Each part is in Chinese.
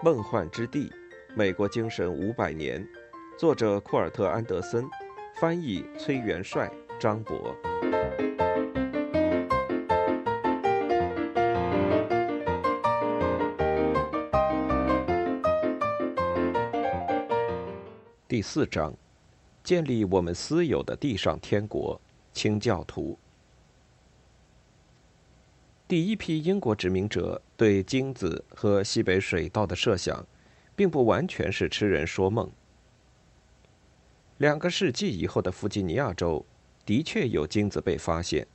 梦幻之地，美国精神五百年，作者库尔特·安德森，翻译崔元帅、张博。第四章，建立我们私有的地上天国，清教徒。第一批英国殖民者对金子和西北水道的设想，并不完全是痴人说梦。两个世纪以后的弗吉尼亚州，的确有金子被发现，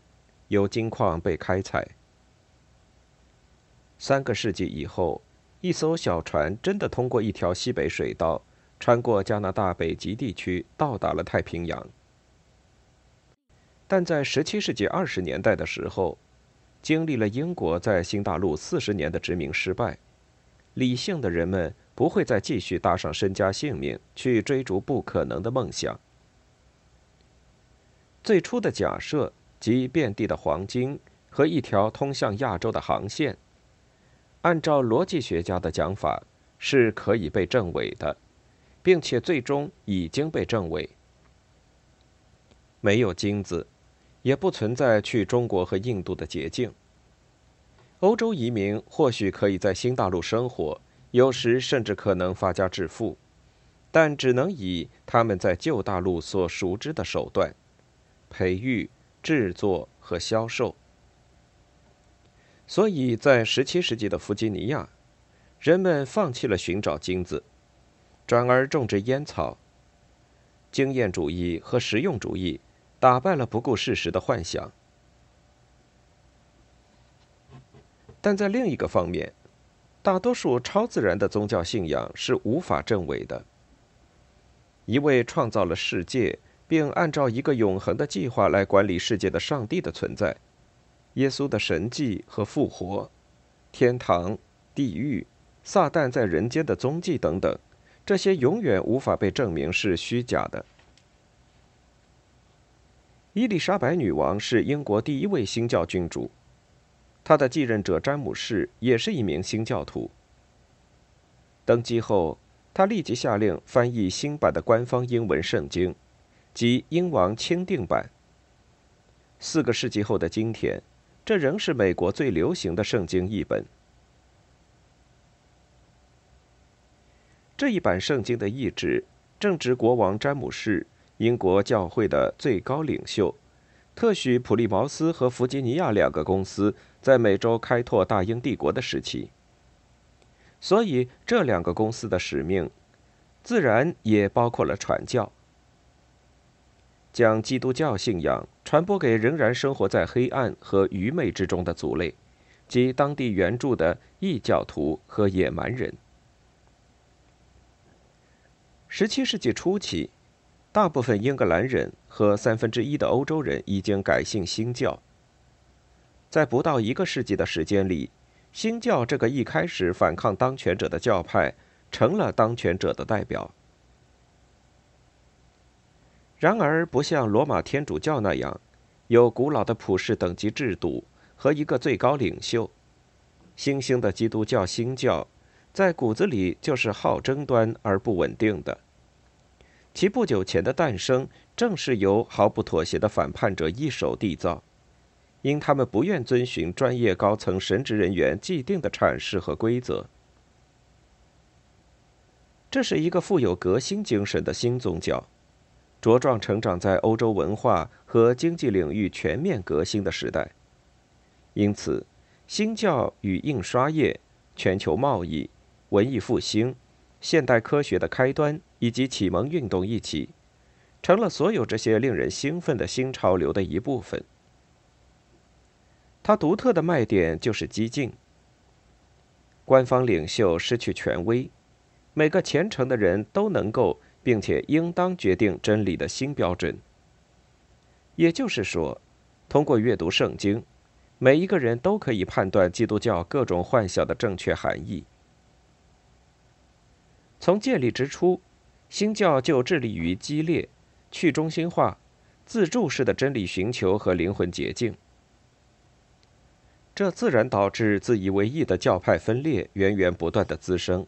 有金矿被开采。三个世纪以后，一艘小船真的通过一条西北水道，穿过加拿大北极地区，到达了太平洋。但在十七世纪二十年代的时候，经历了英国在新大陆四十年的殖民失败，理性的人们不会再继续搭上身家性命去追逐不可能的梦想。最初的假设即遍地的黄金和一条通向亚洲的航线，按照逻辑学家的讲法是可以被证伪的，并且最终已经被证伪。没有金子。也不存在去中国和印度的捷径。欧洲移民或许可以在新大陆生活，有时甚至可能发家致富，但只能以他们在旧大陆所熟知的手段——培育、制作和销售。所以在17世纪的弗吉尼亚，人们放弃了寻找金子，转而种植烟草。经验主义和实用主义。打败了不顾事实的幻想，但在另一个方面，大多数超自然的宗教信仰是无法证伪的。一位创造了世界，并按照一个永恒的计划来管理世界的上帝的存在，耶稣的神迹和复活，天堂、地狱、撒旦在人间的踪迹等等，这些永远无法被证明是虚假的。伊丽莎白女王是英国第一位新教君主，她的继任者詹姆士也是一名新教徒。登基后，他立即下令翻译新版的官方英文圣经，即英王钦定版。四个世纪后的今天，这仍是美国最流行的圣经译本。这一版圣经的译制正值国王詹姆士。英国教会的最高领袖，特许普利茅斯和弗吉尼亚两个公司在美洲开拓大英帝国的时期，所以这两个公司的使命，自然也包括了传教，将基督教信仰传播给仍然生活在黑暗和愚昧之中的族类，及当地原住的异教徒和野蛮人。十七世纪初期。大部分英格兰人和三分之一的欧洲人已经改信新教。在不到一个世纪的时间里，新教这个一开始反抗当权者的教派，成了当权者的代表。然而，不像罗马天主教那样，有古老的普世等级制度和一个最高领袖，新兴的基督教新教，在骨子里就是好争端而不稳定的。其不久前的诞生，正是由毫不妥协的反叛者一手缔造，因他们不愿遵循专业高层神职人员既定的阐释和规则。这是一个富有革新精神的新宗教，茁壮成长在欧洲文化和经济领域全面革新的时代。因此，新教与印刷业、全球贸易、文艺复兴。现代科学的开端以及启蒙运动一起，成了所有这些令人兴奋的新潮流的一部分。它独特的卖点就是激进。官方领袖失去权威，每个虔诚的人都能够并且应当决定真理的新标准。也就是说，通过阅读圣经，每一个人都可以判断基督教各种幻想的正确含义。从建立之初，新教就致力于激烈、去中心化、自助式的真理寻求和灵魂捷径，这自然导致自以为意的教派分裂源源不断的滋生，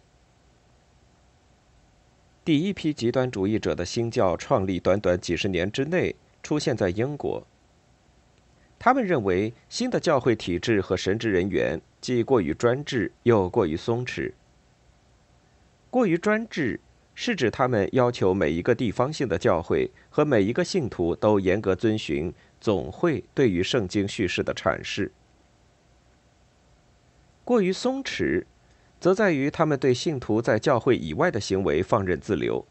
第一批极端主义者的新教创立短短几十年之内出现在英国。他们认为新的教会体制和神职人员既过于专制又过于松弛。过于专制是指他们要求每一个地方性的教会和每一个信徒都严格遵循总会对于圣经叙事的阐释。过于松弛。则在于他们对信徒在教会以外的行为放任自流，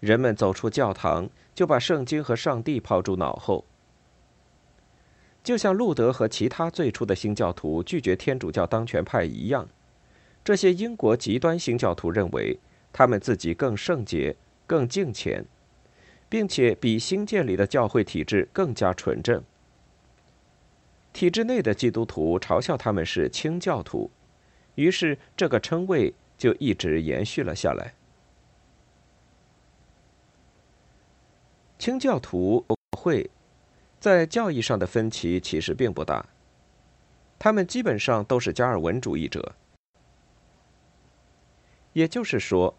人们走出教堂就把圣经和上帝抛诸脑后。就像路德和其他最初的新教徒拒绝天主教当权派一样，这些英国极端新教徒认为他们自己更圣洁、更敬虔，并且比新建立的教会体制更加纯正。体制内的基督徒嘲笑他们是清教徒。于是，这个称谓就一直延续了下来。清教徒会，在教义上的分歧其实并不大，他们基本上都是加尔文主义者，也就是说，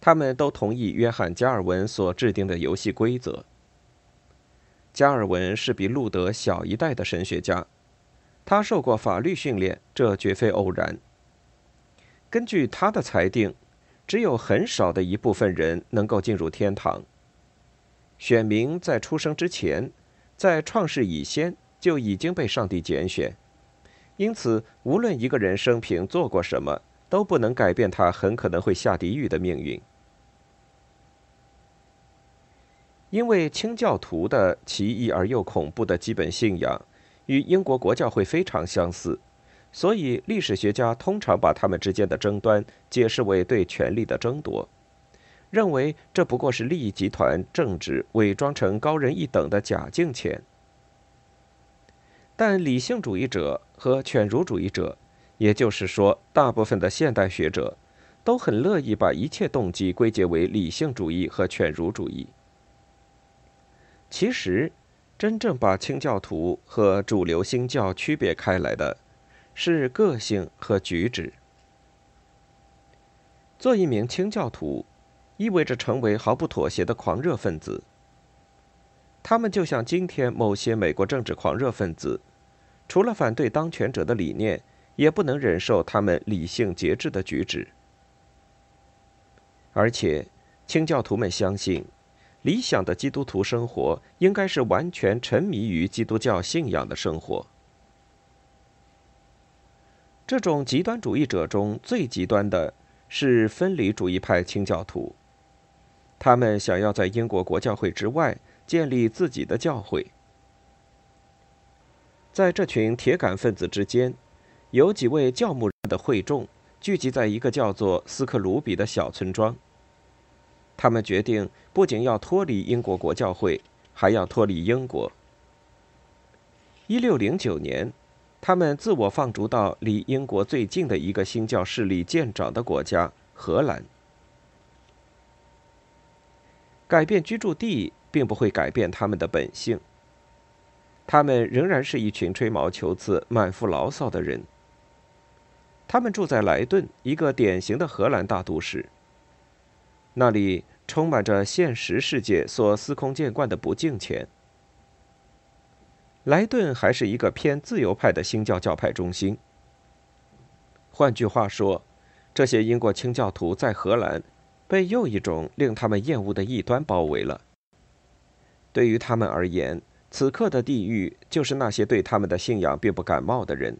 他们都同意约翰·加尔文所制定的游戏规则。加尔文是比路德小一代的神学家，他受过法律训练，这绝非偶然。根据他的裁定，只有很少的一部分人能够进入天堂。选民在出生之前，在创世以先就已经被上帝拣选，因此无论一个人生平做过什么，都不能改变他很可能会下地狱的命运。因为清教徒的奇异而又恐怖的基本信仰，与英国国教会非常相似。所以，历史学家通常把他们之间的争端解释为对权力的争夺，认为这不过是利益集团政治伪装成高人一等的假敬虔。但理性主义者和犬儒主义者，也就是说，大部分的现代学者，都很乐意把一切动机归结为理性主义和犬儒主义。其实，真正把清教徒和主流新教区别开来的。是个性和举止。做一名清教徒，意味着成为毫不妥协的狂热分子。他们就像今天某些美国政治狂热分子，除了反对当权者的理念，也不能忍受他们理性节制的举止。而且，清教徒们相信，理想的基督徒生活应该是完全沉迷于基督教信仰的生活。这种极端主义者中最极端的是分离主义派清教徒，他们想要在英国国教会之外建立自己的教会。在这群铁杆分子之间，有几位教牧人的会众聚集在一个叫做斯克鲁比的小村庄。他们决定不仅要脱离英国国教会，还要脱离英国。一六零九年。他们自我放逐到离英国最近的一个新教势力见长的国家——荷兰。改变居住地并不会改变他们的本性。他们仍然是一群吹毛求疵、满腹牢骚的人。他们住在莱顿，一个典型的荷兰大都市。那里充满着现实世界所司空见惯的不敬钱。莱顿还是一个偏自由派的新教教派中心。换句话说，这些英国清教徒在荷兰被又一种令他们厌恶的异端包围了。对于他们而言，此刻的地狱就是那些对他们的信仰并不感冒的人。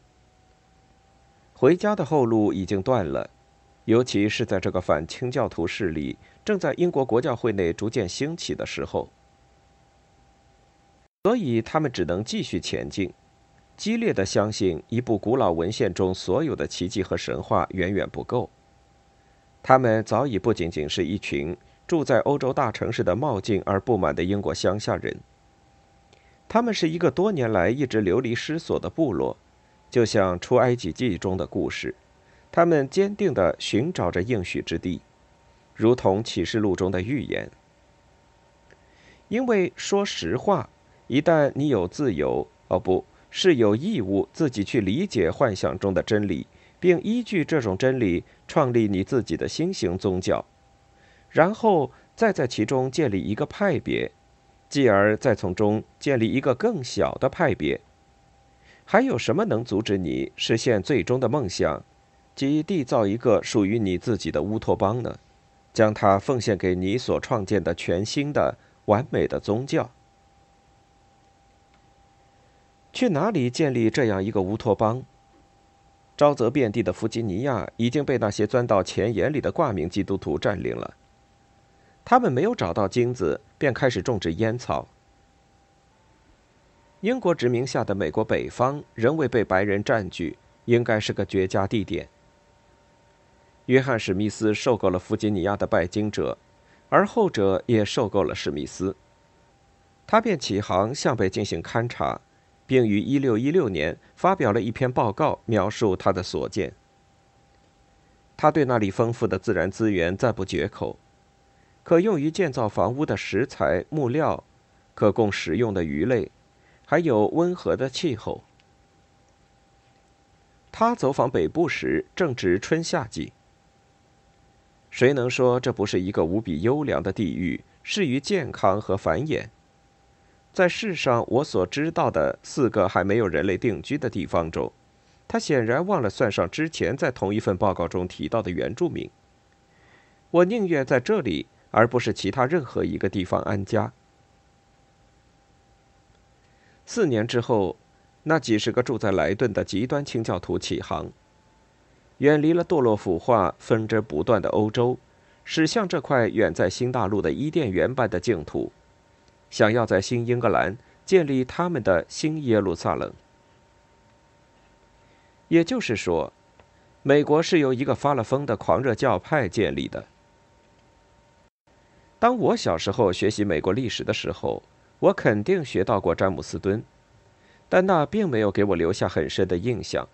回家的后路已经断了，尤其是在这个反清教徒势力正在英国国教会内逐渐兴起的时候。所以，他们只能继续前进，激烈的相信一部古老文献中所有的奇迹和神话远远不够。他们早已不仅仅是一群住在欧洲大城市的冒进而不满的英国乡下人，他们是一个多年来一直流离失所的部落，就像出埃及记中的故事，他们坚定地寻找着应许之地，如同启示录中的预言。因为说实话。一旦你有自由，哦，不是有义务自己去理解幻想中的真理，并依据这种真理创立你自己的新型宗教。然后再在其中建立一个派别，继而再从中建立一个更小的派别。还有什么能阻止你实现最终的梦想，即缔造一个属于你自己的乌托邦呢？将它奉献给你所创建的全新的、完美的宗教。去哪里建立这样一个乌托邦？沼泽遍地的弗吉尼亚已经被那些钻到钱眼里的挂名基督徒占领了。他们没有找到金子，便开始种植烟草。英国殖民下的美国北方仍未被白人占据，应该是个绝佳地点。约翰·史密斯受够了弗吉尼亚的拜金者，而后者也受够了史密斯。他便起航向北进行勘察。并于1616年发表了一篇报告，描述他的所见。他对那里丰富的自然资源赞不绝口，可用于建造房屋的石材、木料，可供食用的鱼类，还有温和的气候。他走访北部时正值春夏季。谁能说这不是一个无比优良的地域，适于健康和繁衍？在世上我所知道的四个还没有人类定居的地方中，他显然忘了算上之前在同一份报告中提到的原住民。我宁愿在这里，而不是其他任何一个地方安家。四年之后，那几十个住在莱顿的极端清教徒起航，远离了堕落腐化、纷争不断的欧洲，驶向这块远在新大陆的伊甸园般的净土。想要在新英格兰建立他们的新耶路撒冷，也就是说，美国是由一个发了疯的狂热教派建立的。当我小时候学习美国历史的时候，我肯定学到过詹姆斯敦，但那并没有给我留下很深的印象。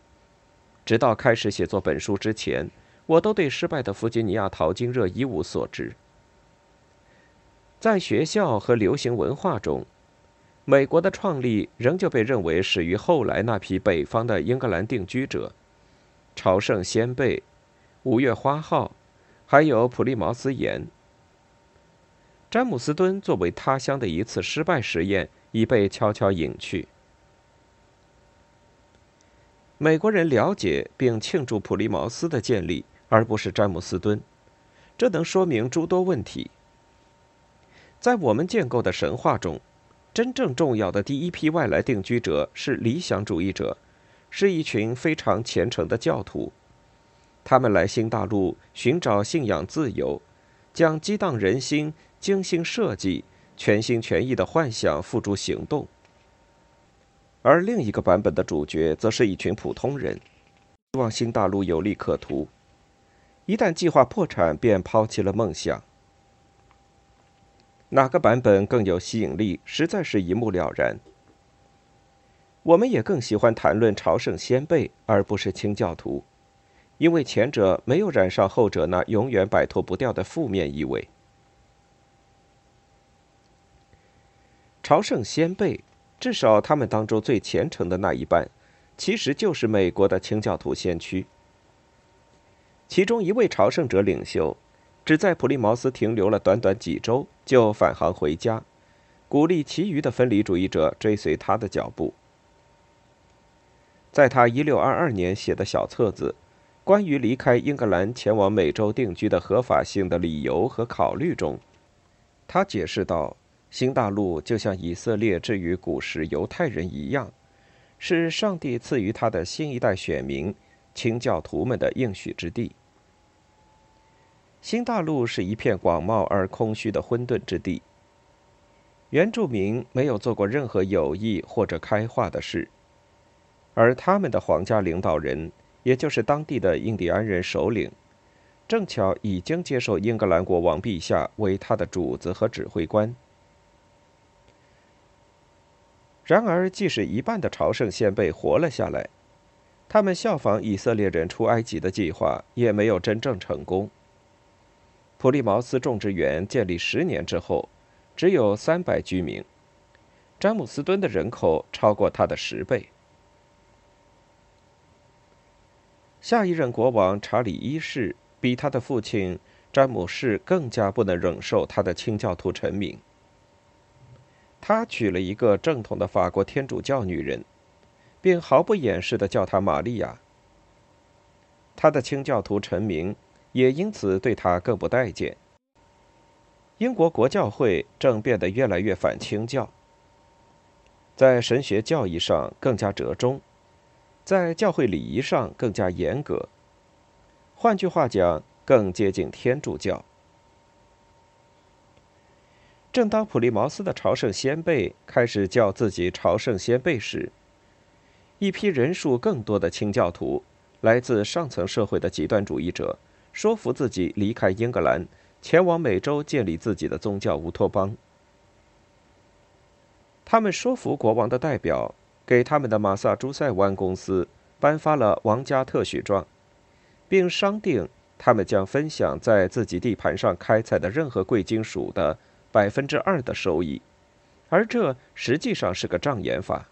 直到开始写作本书之前，我都对失败的弗吉尼亚淘金热一无所知。在学校和流行文化中，美国的创立仍旧被认为始于后来那批北方的英格兰定居者，朝圣先辈、五月花号，还有普利茅斯岩。詹姆斯敦作为他乡的一次失败实验已被悄悄隐去。美国人了解并庆祝普利茅斯的建立，而不是詹姆斯敦，这能说明诸多问题。在我们建构的神话中，真正重要的第一批外来定居者是理想主义者，是一群非常虔诚的教徒。他们来新大陆寻找信仰自由，将激荡人心、精心设计、全心全意的幻想付诸行动。而另一个版本的主角则是一群普通人，希望新大陆有利可图。一旦计划破产，便抛弃了梦想。哪个版本更有吸引力，实在是一目了然。我们也更喜欢谈论朝圣先辈，而不是清教徒，因为前者没有染上后者那永远摆脱不掉的负面意味。朝圣先辈，至少他们当中最虔诚的那一半，其实就是美国的清教徒先驱。其中一位朝圣者领袖。只在普利茅斯停留了短短几周，就返航回家，鼓励其余的分离主义者追随他的脚步。在他1622年写的小册子《关于离开英格兰前往美洲定居的合法性的理由和考虑》中，他解释道：“新大陆就像以色列至于古时犹太人一样，是上帝赐予他的新一代选民清教徒们的应许之地。”新大陆是一片广袤而空虚的混沌之地。原住民没有做过任何有益或者开化的事，而他们的皇家领导人，也就是当地的印第安人首领，正巧已经接受英格兰国王陛下为他的主子和指挥官。然而，即使一半的朝圣先辈活了下来，他们效仿以色列人出埃及的计划，也没有真正成功。普利茅斯种植园建立十年之后，只有三百居民。詹姆斯敦的人口超过他的十倍。下一任国王查理一世比他的父亲詹姆士更加不能忍受他的清教徒臣民。他娶了一个正统的法国天主教女人，并毫不掩饰地叫她玛利亚。他的清教徒臣民也因此对他更不待见。英国国教会正变得越来越反清教，在神学教义上更加折中，在教会礼仪上更加严格。换句话讲，更接近天主教。正当普利茅斯的朝圣先辈开始叫自己朝圣先辈时，一批人数更多的清教徒，来自上层社会的极端主义者，说服自己离开英格兰。前往美洲建立自己的宗教乌托邦。他们说服国王的代表，给他们的马萨诸塞湾公司颁发了王家特许状，并商定他们将分享在自己地盘上开采的任何贵金属的百分之二的收益，而这实际上是个障眼法。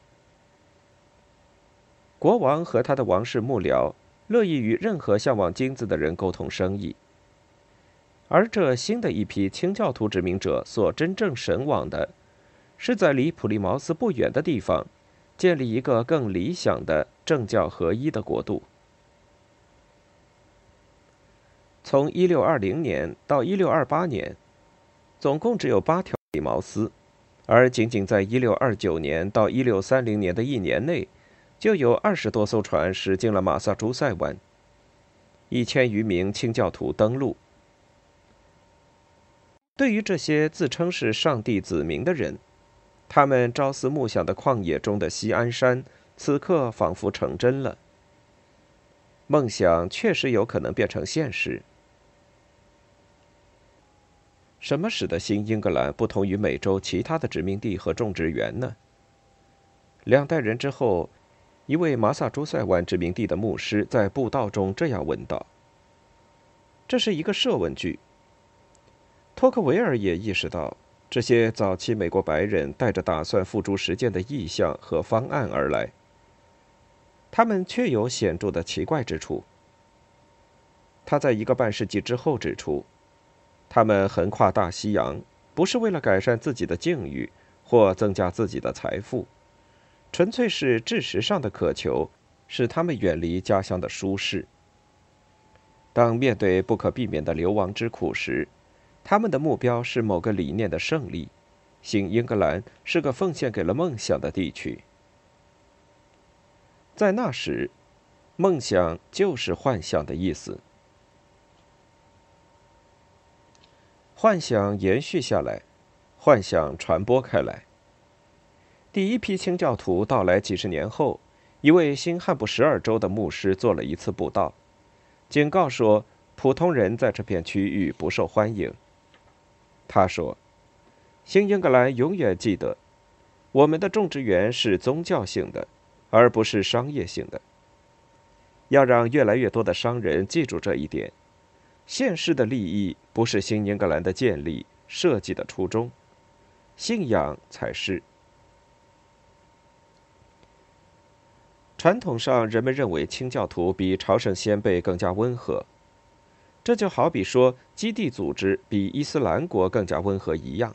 国王和他的王室幕僚乐意与任何向往金子的人沟通生意。而这新的一批清教徒殖民者所真正神往的，是在离普利茅斯不远的地方，建立一个更理想的政教合一的国度。从1620年到1628年，总共只有八条普利茅斯，而仅仅在1629年到1630年的一年内，就有二十多艘船驶进了马萨诸塞湾，一千余名清教徒登陆。对于这些自称是上帝子民的人，他们朝思暮想的旷野中的西安山，此刻仿佛成真了。梦想确实有可能变成现实。什么使得新英格兰不同于美洲其他的殖民地和种植园呢？两代人之后，一位马萨诸塞湾殖民地的牧师在布道中这样问道：“这是一个设问句。”托克维尔也意识到，这些早期美国白人带着打算付诸实践的意向和方案而来，他们却有显著的奇怪之处。他在一个半世纪之后指出，他们横跨大西洋，不是为了改善自己的境遇或增加自己的财富，纯粹是知识上的渴求，使他们远离家乡的舒适。当面对不可避免的流亡之苦时，他们的目标是某个理念的胜利。新英格兰是个奉献给了梦想的地区。在那时，梦想就是幻想的意思。幻想延续下来，幻想传播开来。第一批清教徒到来几十年后，一位新汉布什尔州的牧师做了一次布道，警告说，普通人在这片区域不受欢迎。他说：“新英格兰永远记得，我们的种植园是宗教性的，而不是商业性的。要让越来越多的商人记住这一点。现世的利益不是新英格兰的建立设计的初衷，信仰才是。传统上，人们认为清教徒比朝圣先辈更加温和。”这就好比说，基地组织比伊斯兰国更加温和一样。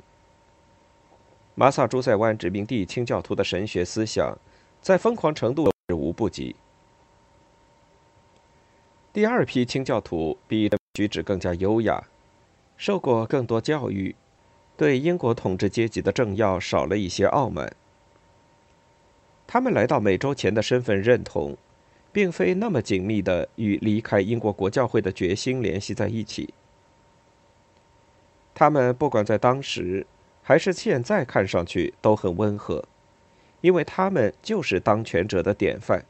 马萨诸塞湾殖民地清教徒的神学思想，在疯狂程度无不及。第二批清教徒比举止更加优雅，受过更多教育，对英国统治阶级的政要少了一些傲慢。他们来到美洲前的身份认同。并非那么紧密的与离开英国国教会的决心联系在一起。他们不管在当时还是现在看上去都很温和，因为他们就是当权者的典范，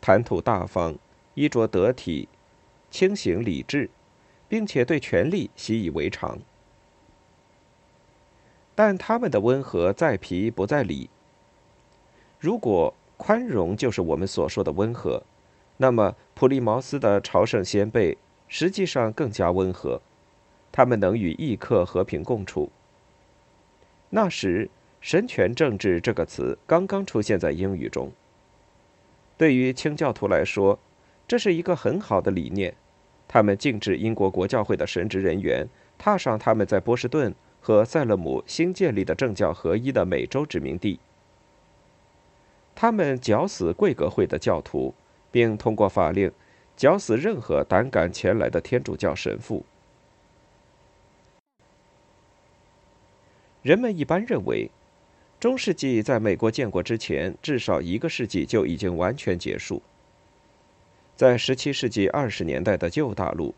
谈吐大方，衣着得体，清醒理智，并且对权力习以为常。但他们的温和在皮不在里。如果。宽容就是我们所说的温和，那么普利茅斯的朝圣先辈实际上更加温和，他们能与异客和平共处。那时“神权政治”这个词刚刚出现在英语中。对于清教徒来说，这是一个很好的理念，他们禁止英国国教会的神职人员踏上他们在波士顿和塞勒姆新建立的政教合一的美洲殖民地。他们绞死贵格会的教徒，并通过法令绞死任何胆敢前来的天主教神父。人们一般认为，中世纪在美国建国之前至少一个世纪就已经完全结束。在17世纪20年代的旧大陆，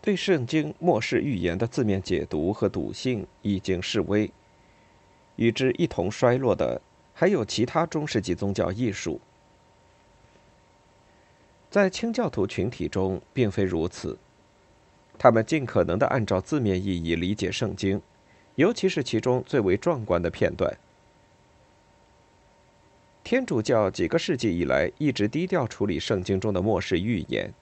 对圣经末世预言的字面解读和笃信已经式微。与之一同衰落的还有其他中世纪宗教艺术。在清教徒群体中，并非如此。他们尽可能的按照字面意义理解圣经，尤其是其中最为壮观的片段。天主教几个世纪以来一直低调处理圣经中的末世预言，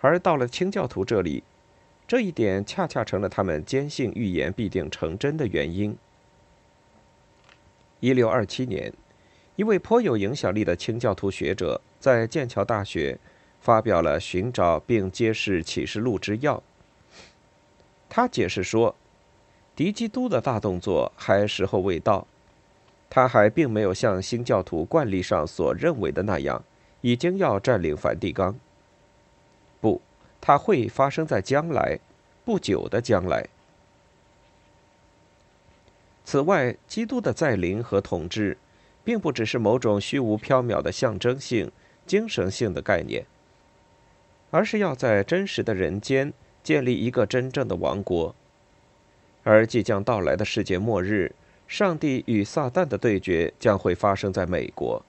而到了清教徒这里，这一点恰恰成了他们坚信预言必定成真的原因。一六二七年，一位颇有影响力的清教徒学者在剑桥大学发表了《寻找并揭示启示录之要》。他解释说，敌基督的大动作还时候未到。他还并没有像新教徒惯例上所认为的那样，已经要占领梵蒂冈。不，它会发生在将来，不久的将来。此外，基督的再临和统治，并不只是某种虚无缥缈的象征性、精神性的概念，而是要在真实的人间建立一个真正的王国，而即将到来的世界末日。上帝与撒旦的对决将会发生在美国。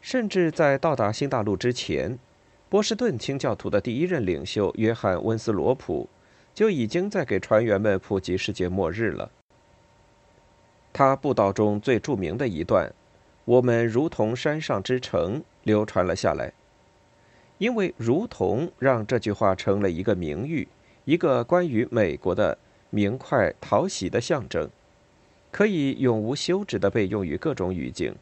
甚至在到达新大陆之前，波士顿清教徒的第一任领袖约翰·温斯罗普就已经在给船员们普及世界末日了。他布道中最著名的一段“我们如同山上之城”流传了下来，因为“如同”让这句话成了一个名誉，一个关于美国的。明快讨喜的象征，可以永无休止的被用于各种语境。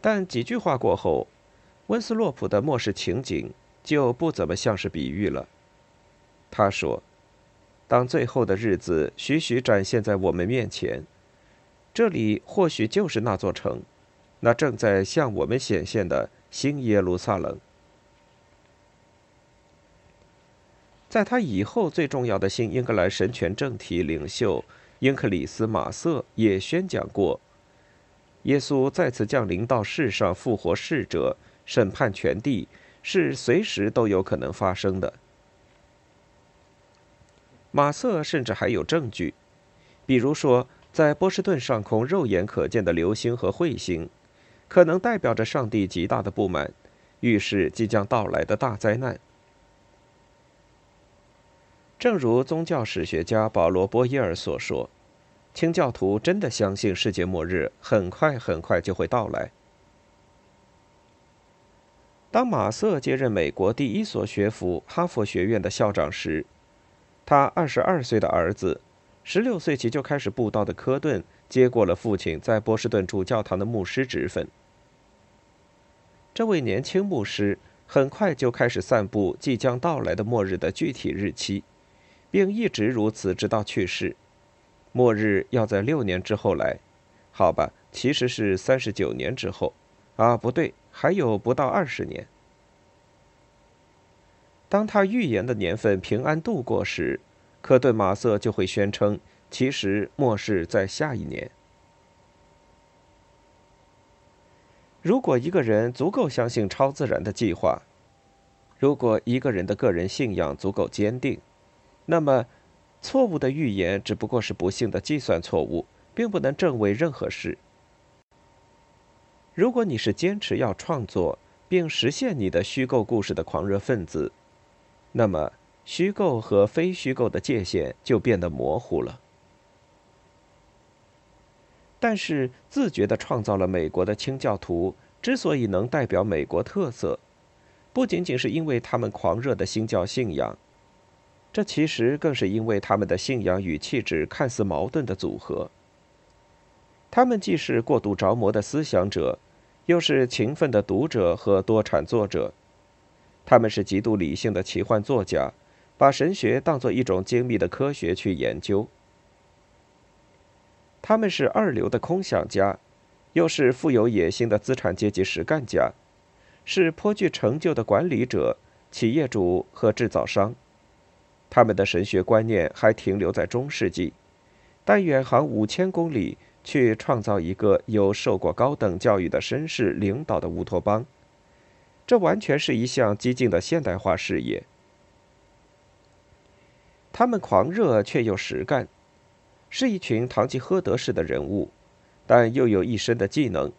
但几句话过后，温斯洛普的末世情景就不怎么像是比喻了。他说：“当最后的日子徐徐展现在我们面前，这里或许就是那座城，那正在向我们显现的新耶路撒冷。”在他以后最重要的新英格兰神权政体领袖英克里斯马瑟也宣讲过：耶稣再次降临到世上，复活逝者，审判全地，是随时都有可能发生的。马瑟甚至还有证据，比如说，在波士顿上空肉眼可见的流星和彗星，可能代表着上帝极大的不满，预示即将到来的大灾难。正如宗教史学家保罗·波伊尔所说，清教徒真的相信世界末日很快很快就会到来。当马瑟接任美国第一所学府哈佛学院的校长时，他二十二岁的儿子，十六岁起就开始布道的科顿接过了父亲在波士顿主教堂的牧师职分。这位年轻牧师很快就开始散布即将到来的末日的具体日期。并一直如此，直到去世。末日要在六年之后来，好吧，其实是三十九年之后。啊，不对，还有不到二十年。当他预言的年份平安度过时，科顿马瑟就会宣称，其实末世在下一年。如果一个人足够相信超自然的计划，如果一个人的个人信仰足够坚定，那么，错误的预言只不过是不幸的计算错误，并不能证伪任何事。如果你是坚持要创作并实现你的虚构故事的狂热分子，那么虚构和非虚构的界限就变得模糊了。但是，自觉地创造了美国的清教徒之所以能代表美国特色，不仅仅是因为他们狂热的新教信仰。这其实更是因为他们的信仰与气质看似矛盾的组合。他们既是过度着魔的思想者，又是勤奋的读者和多产作者。他们是极度理性的奇幻作家，把神学当作一种精密的科学去研究。他们是二流的空想家，又是富有野心的资产阶级实干家，是颇具成就的管理者、企业主和制造商。他们的神学观念还停留在中世纪，但远航五千公里去创造一个由受过高等教育的绅士领导的乌托邦。这完全是一项激进的现代化事业。他们狂热却又实干，是一群堂吉诃德式的人物，但又有一身的技能，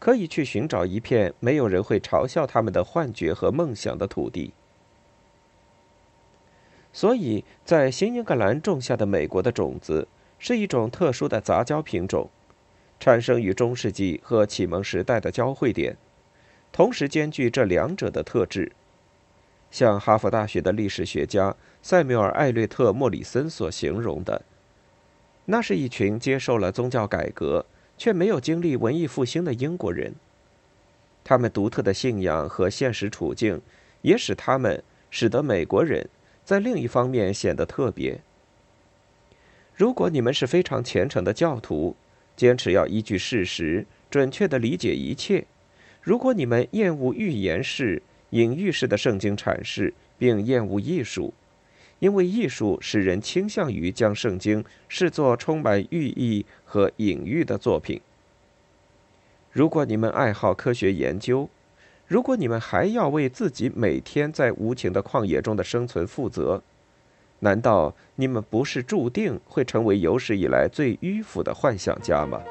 可以去寻找一片没有人会嘲笑他们的幻觉和梦想的土地。所以在新英格兰种下的美国的种子是一种特殊的杂交品种，产生于中世纪和启蒙时代的交汇点。同时兼具这两者的特质，像哈佛大学的历史学家塞缪尔·艾略特·莫里森所形容的，那是一群接受了宗教改革却没有经历文艺复兴的英国人。他们独特的信仰和现实处境，也使他们使得美国人在另一方面显得特别。如果你们是非常虔诚的教徒，坚持要依据事实准确地理解一切。如果你们厌恶预言式、隐喻式的圣经阐释，并厌恶艺术，因为艺术使人倾向于将圣经视作充满寓意和隐喻的作品；如果你们爱好科学研究，如果你们还要为自己每天在无情的旷野中的生存负责，难道你们不是注定会成为有史以来最迂腐的幻想家吗？